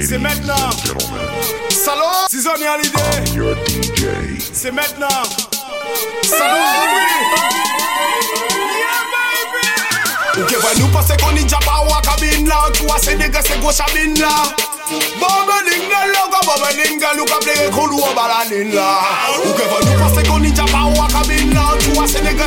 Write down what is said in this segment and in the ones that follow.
C'est maintenant. Salut, Zoni Your DJ. C'est maintenant. Salut, Ok, bah nous pensons qu'on est déjà pas à cabine là. Toi, c'est des gars, c'est gauche cabine là. Boba linga loka, boba linga luka play kulu au balanin là. Ok, bah nous pensons qu'on est déjà pas à cabine là. Toi, c'est des gars,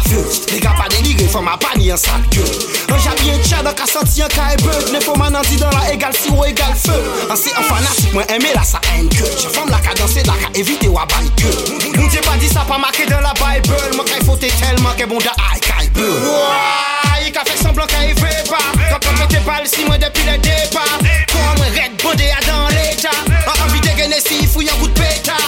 ka pa denigre fama pa ni an sak ke An jabyen tcha dan ka santi an e Ne fò man an di la egal siro egal feu An se an fanatik mwen la sa en ke Je fam la ka danse la ka evite wa bay ke Moun diye pa di sa pa make dan la Bible Mwen kay fote telman ke bon da ay kay Ouay, ka fek semblan ka pa Ka pa pete pal si mwen le depa Kon mwen red bode a dan l'eta An de si yon gout peta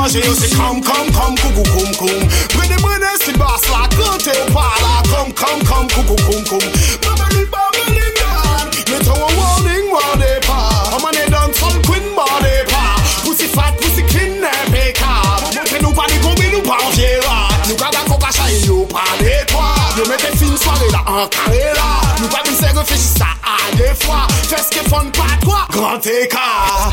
manger yo. C'est comme, comme, comme, coucou, comme, comme. Prenez, prenez, si la, cantez ou pas là. Comme, comme, comme, coucou, warning, warning pas. On est dans son queen, combines, nous pas là, là. Faire réfléchir ça à des fois. Fais ce que fun pas toi, grand écart.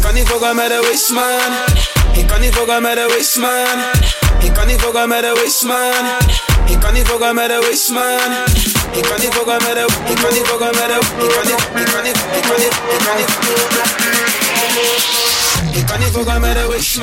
Ik kan niet fokken met de waste man. Ik kan niet fokken met de waste man. Ik kan niet fokken met de waste man, waste man. Ik kan niet fokken met de waste man. Ik kan niet fokken met de. Ik kan niet fokken met de. Ik kan niet. Ik kan niet. Ik kan niet. Ik kan niet. Ik kan niet met waste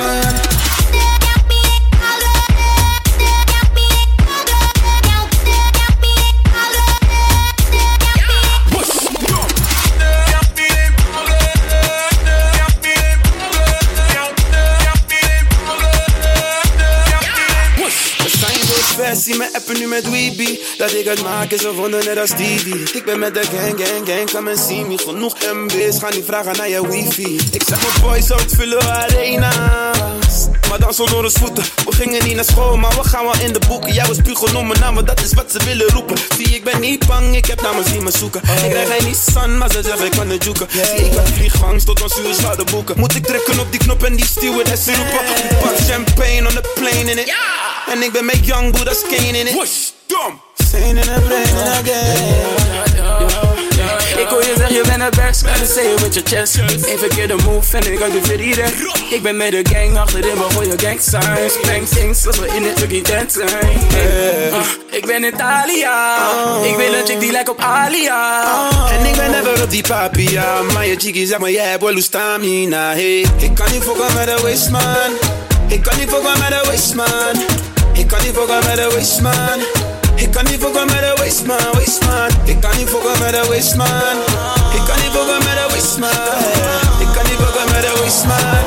ver, zie me appen nu met Weeby. Dat ik het maak is gevonden net als Stevie Ik ben met de gang, gang, gang, come and see me. Genoeg MB's, ga niet vragen naar je wifi. Ik zeg mijn boys uit vullen arena's. Maar dan zonder de voeten We gingen niet naar school, maar we gaan wel in de boeken. Jij was puur gewoon mijn naam, maar dat is wat ze willen roepen. Zie, ik ben niet bang, ik heb namens die me zoeken. Ik krijg geen Nissan, maar ze zeggen ik kan het joeken Zie, ik heb vliegangst tot ons uur zouden boeken. Moet ik trekken op die knop en die stewardessen roepen Pak champagne on the plane in it En ik ben met young Buddha's cane in it Whoosh, dom Sane in the brain again Ik hoor je zeggen, je bent het best, gotta say it with your chest. Eén verkeerde move en ik had de verdienen Ik ben met de gang achterin, voor je gang signs. Bang things, als we in het rookie dance zijn. Uh, Ik ben Italia Ik weet dat ik die lijkt op Alia. En ik ben never op die papia. Maar je chickie zegt maar, jij hebt wel stamina hey. Ik kan niet fokken met de waste man Ik kan niet fokken met de waste man Kan niet fokken met de waste man kan niet fokken met de waste man, waste man Ik kan niet fokken met de waste man Ik kan niet fokken met de waste man Ik kan niet fokken met de waste man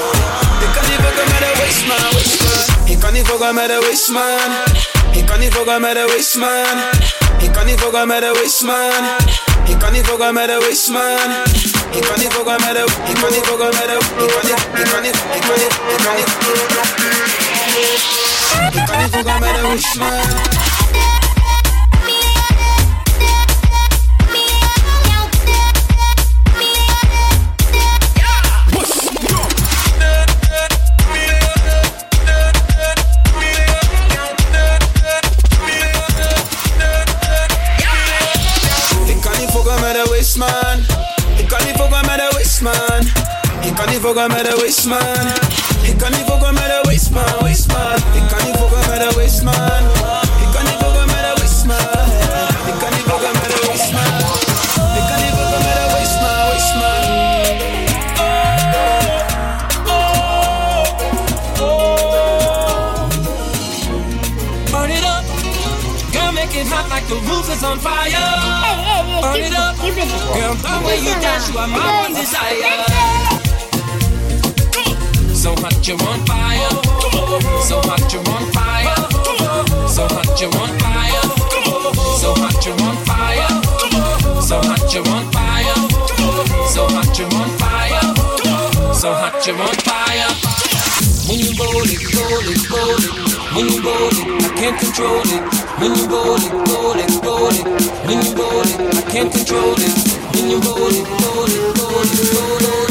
Ik kan niet fokken met de waste man, waste man Ik kan niet fokken met de wisman. Ik kan niet fokken met de wisman. Ik kan niet fokken met de wisman. Ik kan niet fokken met de wisman. Ik kan niet fokken met de. Ik kan niet fokken met de. Ik kan niet. Ik kan niet. Ik kan niet. Ik kan niet. Ik kan niet fokken met de wisman. wisman. Ik kan niet fokken met de wisman. Ik kan niet fokken met de wisman. Ik kan niet fokken met de wisman, wisman. Wisman, wisman. Burn it you dance, you are my one desire. So hot on fire. So hot you're on fire. So hot you're on fire. So hot you're on fire. So hot you're on fire. So hot you're on fire. So hot you're on fire. When you roll it, roll it, roll it. When you roll it, I can't control it. When you roll it, roll it, roll it. When you roll it, I can't control it. When you roll it, roll it, roll it, roll it.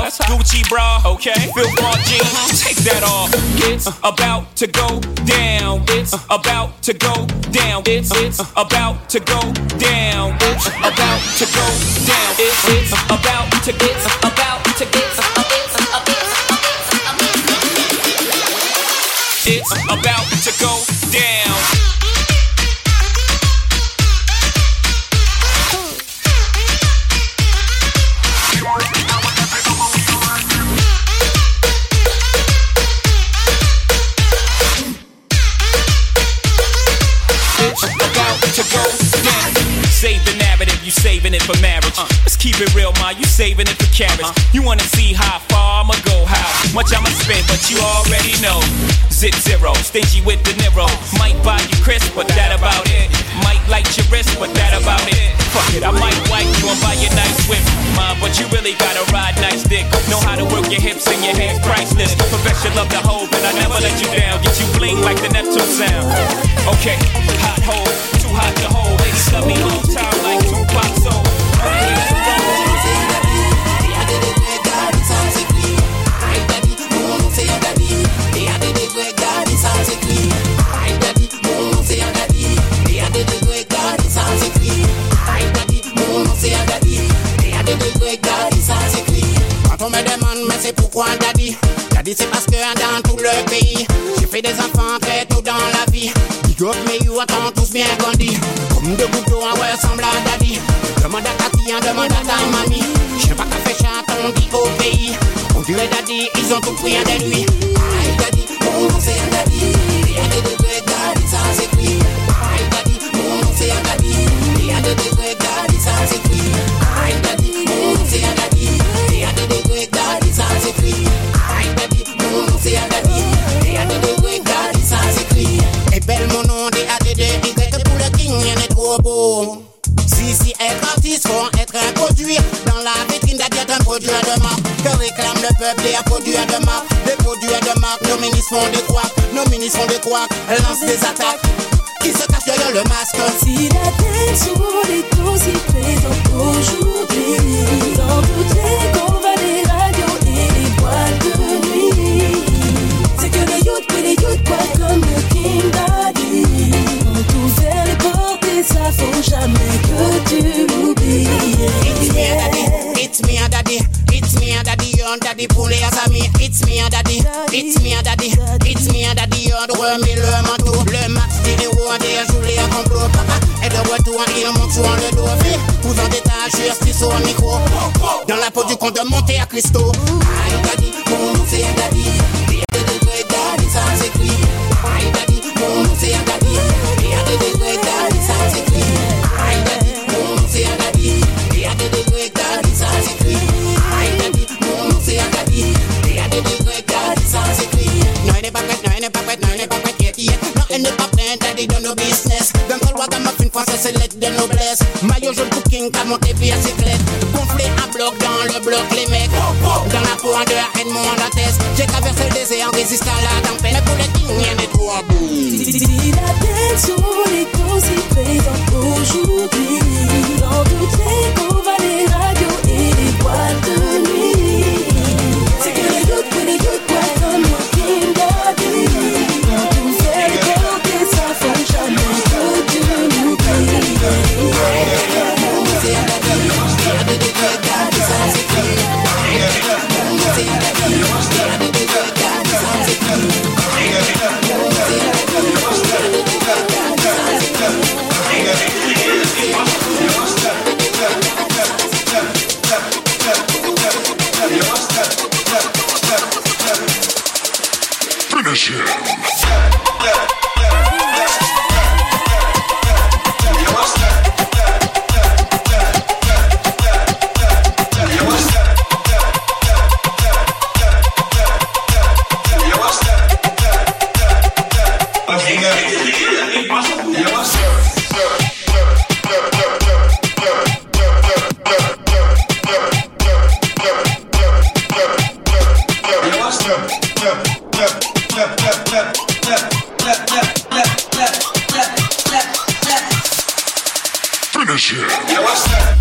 It's about to go down. It's, about to go down. it's about to go down. it's about to go down. It's about to go down. It's about to get about to get it's it's about to go saving it for marriage. Uh, let's keep it real, ma, you saving it for carriage. Uh, you wanna see how far I'ma go, how much I'ma spend, but you already know. Zip zero, stingy with the Nero. Might buy you crisp, but that about it. Might light your wrist, but that about it. Fuck it, I might wipe you and buy you nice whip, ma, but you really gotta ride nice dick. Know how to work your hips and your hands priceless. Profession love the hope, and I never let you down. Get you bling like the Neptune sound. Okay, hot hole, too hot to hold. Ladies love me long time like. Quand on me demande mais c'est pourquoi daddy? Daddy c'est parce que dans tout le pays J'ai fait des enfants mais you attends tous bien grandi Comme deux gouttes d'eau ouais ressemble à daddy. Demande à demande à ta mamie J'aime pas qu'à fait chat on dit au pays On dirait daddy, ils ont tout pris un de lui Aïe daddy, mon nom c'est daddy. A des degrés daddy, ça s'écrit Aïe daddy, mon nom c'est daddy. A des degrés daddy, ça s'écrit Aïe peuple et un produit de marque. Des produits de marque, nos ministres font des couacs. Nos ministres font des couacs, lancent des attaques. Qui se cache derrière le masque? Si la tête sur est aussi présente aujourd'hui, dans toutes les compagnies radio et les boîtes de nuit, c'est que les youths, puis les youths, quoi, comme le King Daddy, ont ouvert les portes et ça faut jamais que tu l'oublies. It's me and daddy, it's me and daddy, me and daddy, les amis. It's me and daddy, it's me and daddy, it's me and daddy, yon remet le manteau. Le max des héros, des joués en complot. Papa est de retour, il monte sur le dos. Vous en détache, je suis au micro. Dans la peau du compte de monter à Christo. Aïe daddy, mon c'est un daddy. Il daddy, ça s'écrit. L'aide de noblesse. Maillot jaune cooking, t'as monté bicyclette. Gonflé un bloc dans le bloc, les mecs. Dans la peau, en dehors, haine-moi la tête. J'ai traversé le désert en résistant à la tempête. Mais pour les kings, y'en est trop la aussi step, step,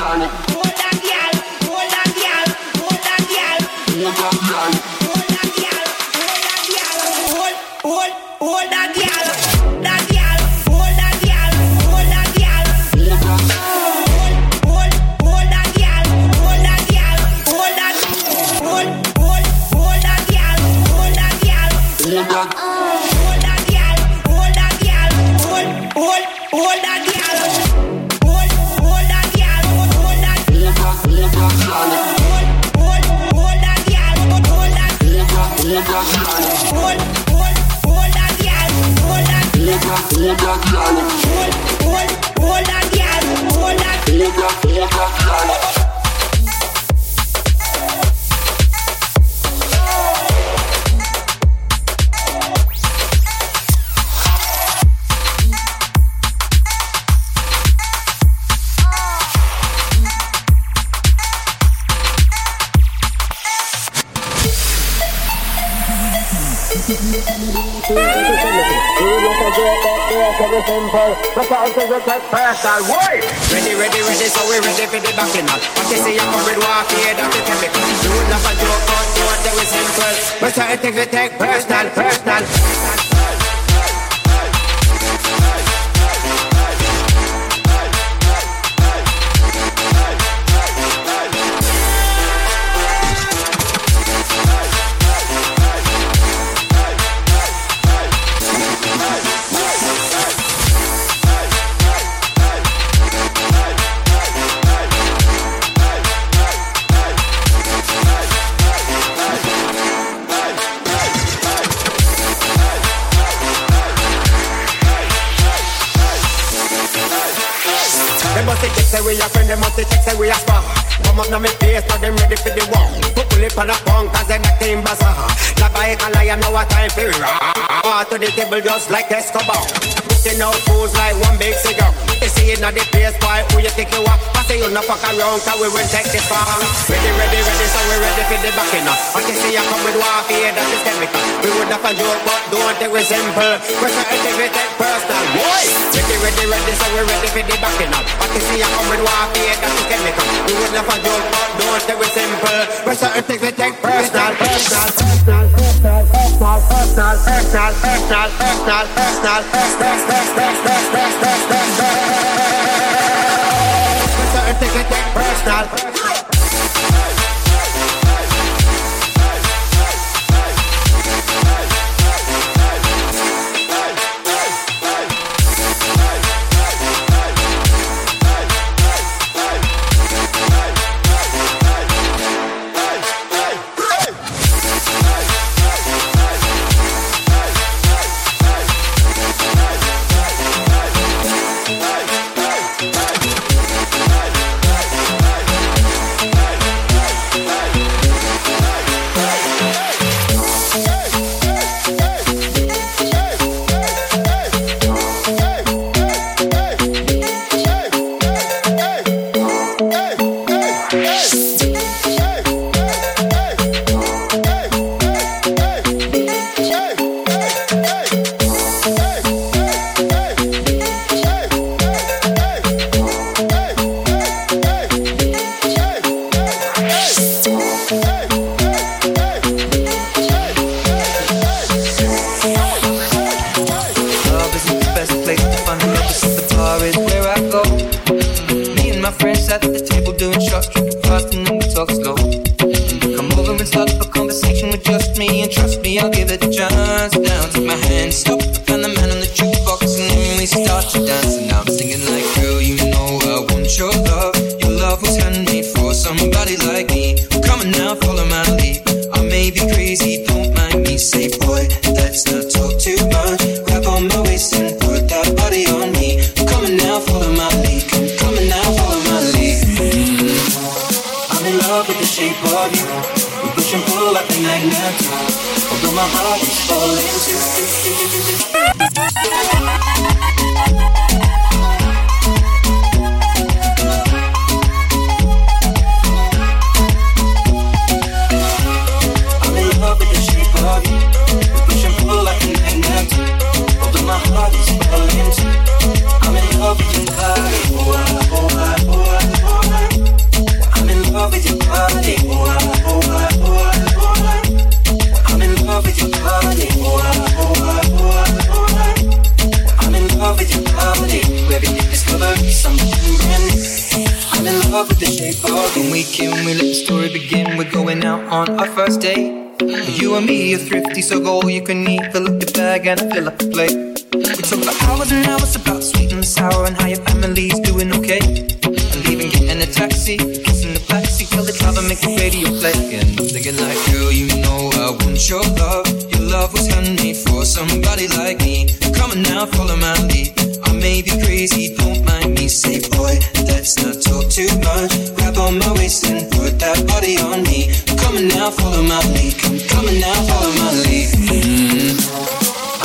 Sonic. out that person. Wait! Ready, ready, ready, so we ready for the backing up. But you see, I'm coming walk here, that's the chemical. You would never joke You want they were simple. But I think we take personal, personal. personal. Say we a spar. Come up now me face, now them ready for the war. Put pull it on a punk, cause them team bazaar. La bike and lion, now a time for raw. To the table just like Escobar. Putting out fools like one big cigar. You see it now the place, boy, who you think you are? I say you no fuck around, cause we will take this far. Ready, ready, ready, so we ready for the backing up. What you see, I come with warfare, that is the chemical. We would have a joke, but don't take it simple. We're we take personal. Boy, ready, ready, ready, so we ready for the backing up. What you see, I come with warfare, that is chemical. We would have a joke, but don't take it simple. We're we take personal, personal, personal, personal, personal, personal, personal, personal, at the love with the shape of we can, we let the story begin. We're going out on our first date. You and me are thrifty, so go all you can eat. Fill up your bag and I fill up the plate. We talk for hours and hours about sweet and sour and how your family's doing okay. And even getting a taxi, kissing the backseat, tell the driver make the radio play. And I'm thinking like, girl, you know I want your love. Your love was handmade for somebody like me. Come on now, follow my lead. I may be crazy, don't mind me. Say, boy, let's not talk too much. Grab on my waist and put that body on me. Come on now, follow my lead. Come on now, follow my lead. Mm.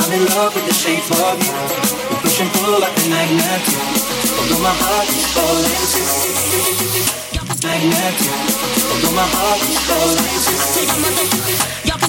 I'm in love with the shape of you. Push and pull like a magnet. Although my heart is falling Magnet. Although my heart is falling Take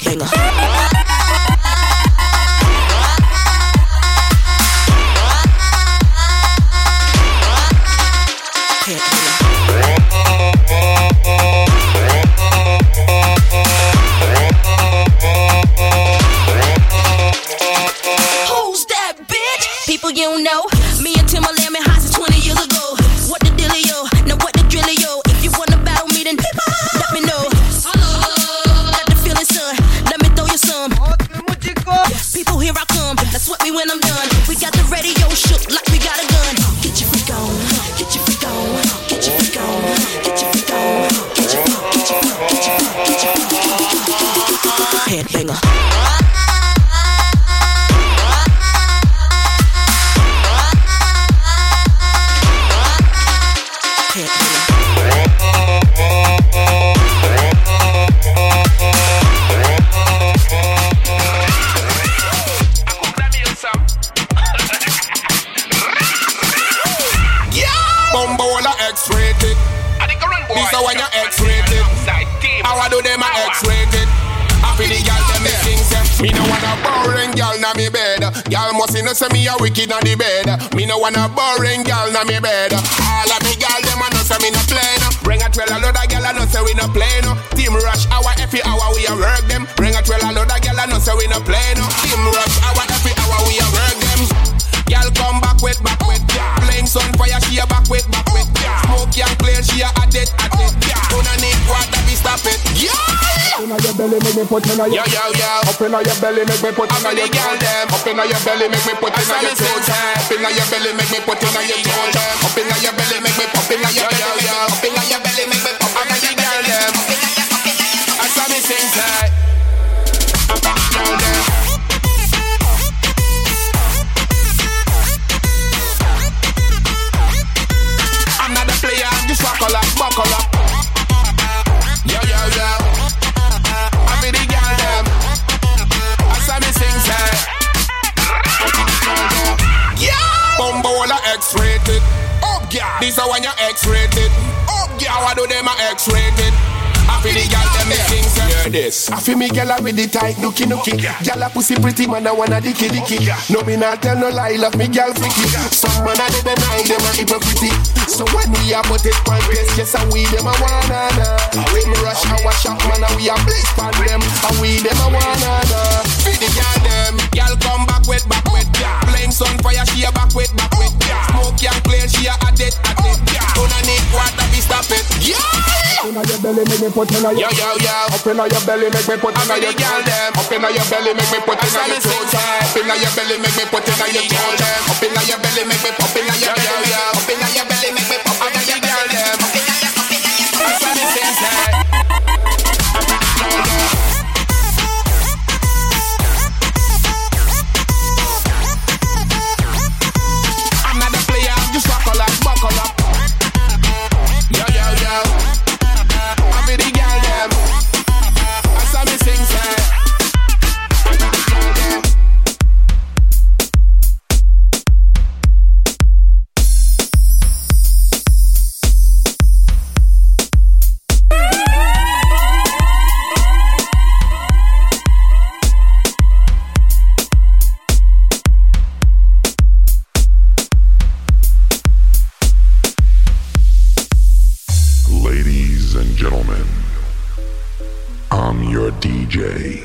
freak. Me no want a boring gal na me bed. Gal must know say me a wicked na the bed. Me no want a boring gal na me bed. All of me gal them a know say me no play no Bring a twelve a load of gal a know say we no play no Team rush hour every hour we a work them. Bring a twelve a load of gal a know say we no play no Team rush hour every hour we a work them. Gal come back with back with Playing sun fire she a back with back with Smoke young clear she a Inna your belly, make me put inna Yo your yo yo Up inna your belly, make me put I'm inna your girl them Up inna your belly, make me put inna your me sing throat time. Up inna your belly, make me put inna your throat Up inna your belly, make me pop inna your Yo, yo, yo. Up inna your belly, make me pop inna your girl them I saw me sing tight I'm the girl them I'm not a player, I'm just buckle up, buckle up. X-rated. Up, yeah. This a one you X-rated. Up, yeah. How I do them a X-rated. I feel the girl them me sing say. Hear this. I feel me gyal a with the tight nookie nookie. Gyal a pussy pretty man a wanna dicky dicky. No me not tell no lie, love me gyal freaky. Some man a dey deny them a hypocrite. So when we a put it on place, yes a we them a wanna na. We me rush our shop man a we a blaze pan them. A we them a wanna na. Feel the girl them. Girl come back with back with. Blame sun fire she a back with back with. Smoke young clear she a at it at it. Gonna need water be stop it. Yeah. Inna your belly, make me put inna Yo your yo yo. Up inna your belly, make me put inna your girl them. Up inna your belly, make me put inna your me throat. Up inna your belly, make me put inna your girl them. Up inna your belly, make me pop inna Yo, your yo, belly. yo. Up inna your belly, make me pop inna your girl belly. them. I saw me sing time. I'm DJ.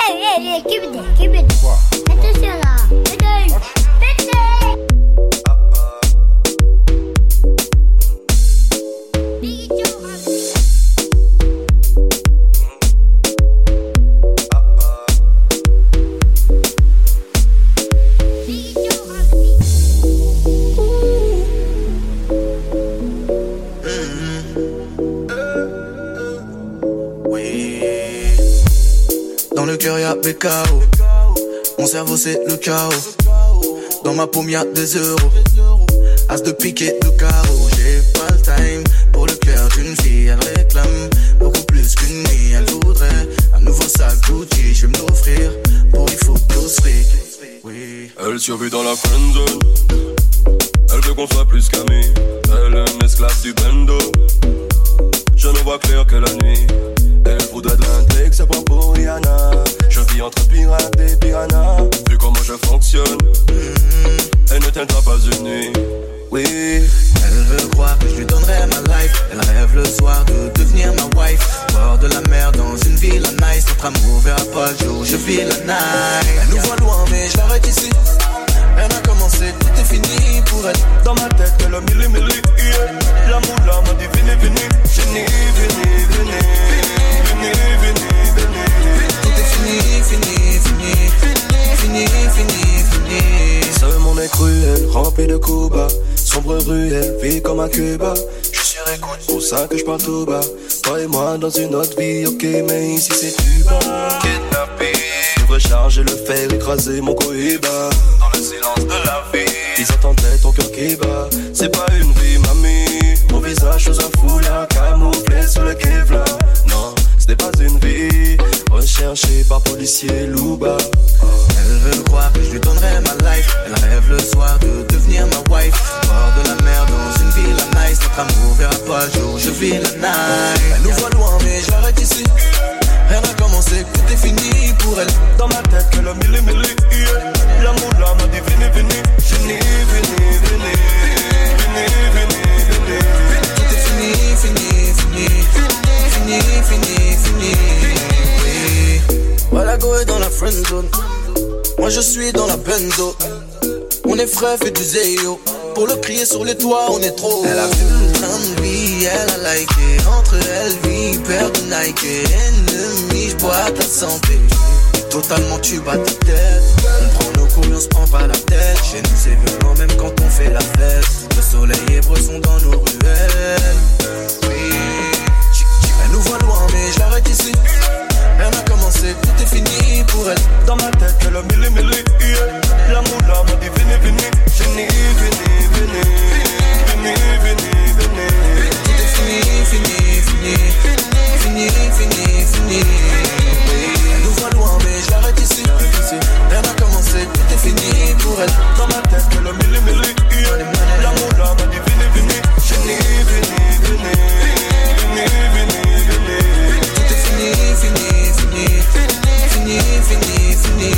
Hey, hey, hey, give it there, give it there. Mon cerveau c'est le chaos. Dans ma paume y'a des euros. As de piquet de carreau. J'ai pas le time pour le cœur d'une fille. Elle réclame beaucoup plus qu'une nuit. Elle voudrait un nouveau sac Gucci. Je vais me l'offrir pour il faut fric. Oui. Elle survit dans la friendzone. Elle veut qu'on soit plus qu'amis. Elle est une esclave du bendo. Je ne vois clair que la nuit. Elle voudrait de pas pour Rihanna. Entre pirates et piranhas. Vu comment je fonctionne, elle ne tiendra pas une nuit. Oui, elle veut croire que je lui donnerai ma life. Elle rêve le soir de devenir ma wife. Bord de la mer dans une ville nice. Notre amour verra pas le jour, je vis la night. Toi et moi dans une autre vie, ok, mais ici c'est Cuba. Kidnappé, je recharger le fer, écraser mon cohiba. Dans le silence de la vie, ils entendaient ton cœur qui bat. C'est pas une vie, mamie. Mon visage sous un foulard, camouflé sous le Kevlar. Non, ce n'est pas une vie. Recherché par policier Louba. Elle veut croire que je lui donnerai ma life. Elle rêve le soir de devenir ma wife. Notre amour verra pas jour, je vis la night. Elle nous voit loin, mais je l'arrête ici. Rien n'a commencé, tout est fini pour elle. Dans ma tête, elle a mille milli, yeah. L'amour là m'a dit venez, venez. Venez, venez, venez. Venez, venez, venez. Tout est fini, fini, fini. Fini, fini, fini. Voilà, go est dans la friend zone. Moi je suis dans la benzo. On est frais, fait du zéyo. Pour le crier sur les toits, on est trop. A elle a liké. Entre elle, vie, père de Nike. Ennemi, je bois ta santé. Totalement tu bats ta tête. On prend nos couilles, on se prend pas la tête. Chez nous c'est violent même quand on fait la fête. Le soleil est bresson dans nos ruelles. Oui. Elle nous voit loin, mais je l'arrête ici. Rien n'a commencé, tout est fini pour elle. Dans ma tête, elle a mille milli, yeah. L'amour là m'a dit venez, venez. Venez, venez, venez. Venez, venez, fini. Nous voit loin, mais j'arrête ici. Rien n'a commencé, tout est fini pour elle. Dans le L'amour, fini, fini. Fini, fini, fini. Fini, fini, fini. Fini, fini, fini. Fini, fini, fini. Fini, fini, fini.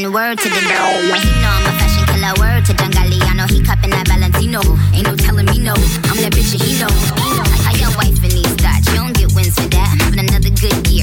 Latin word to the dough. he know I'm a fashion killer word to John Galliano. He cupping that Valentino. Ain't no telling me no. I'm that bitch that he knows. He knows. I got wife in these. You don't get wins for that. I'm having another good year.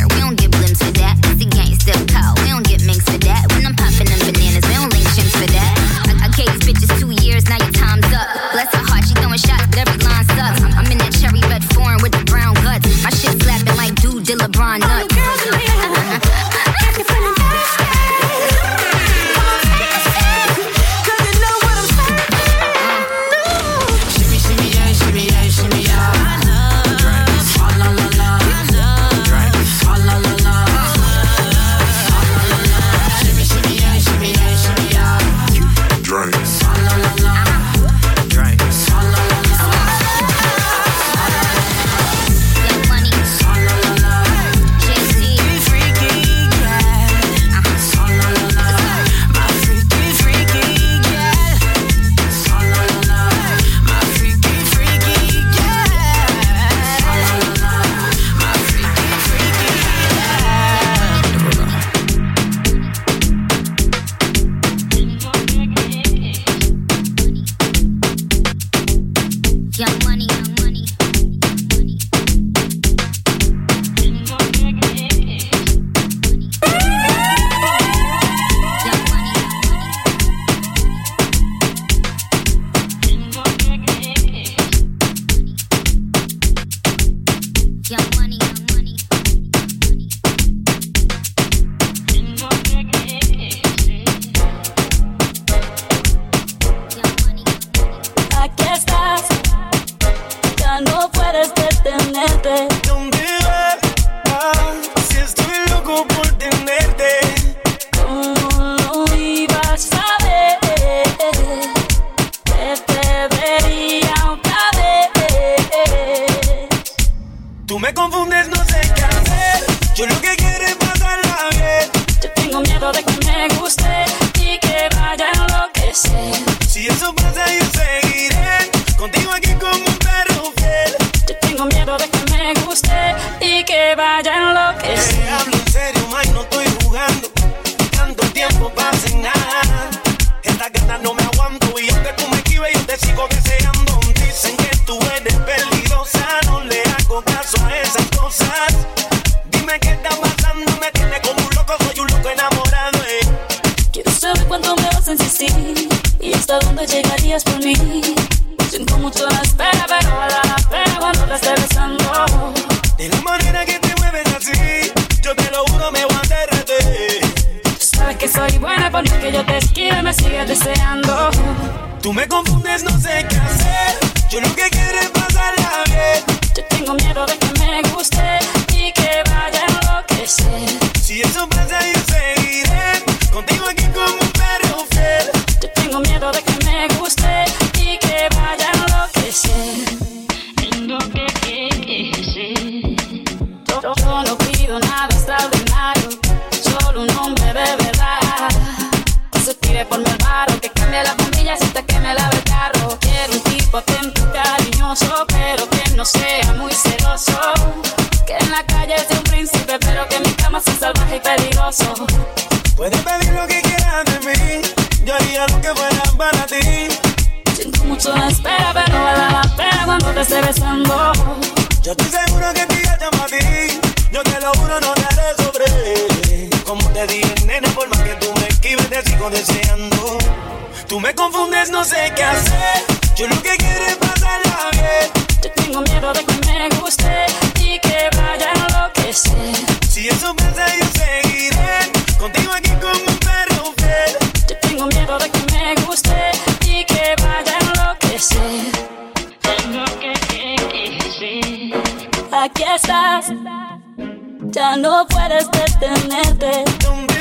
Llegarías por mí. Siento mucho la espera, pero vale la pena cuando te esté besando. De la manera que te mueves así, yo te lo juro, me voy a derretir. Sabes que soy buena por que yo te esquive y me sigues deseando. Tú me confundes, no sé qué hacer. Yo lo que quiero es pasarla bien. Yo tengo miedo de que me guste Puedes pedir lo que quieras de mí, yo haría lo que fuera para ti. Siento mucho la espera, pero vale la pena cuando te esté besando. Yo estoy seguro que te llama a ti, yo te lo juro, no te haré sobre. Como te dije, nena, por más que tú me esquives, te sigo deseando. Tú me confundes, no sé qué hacer. Yo lo que quiero es pasarla bien. Ya no puedes detenerte.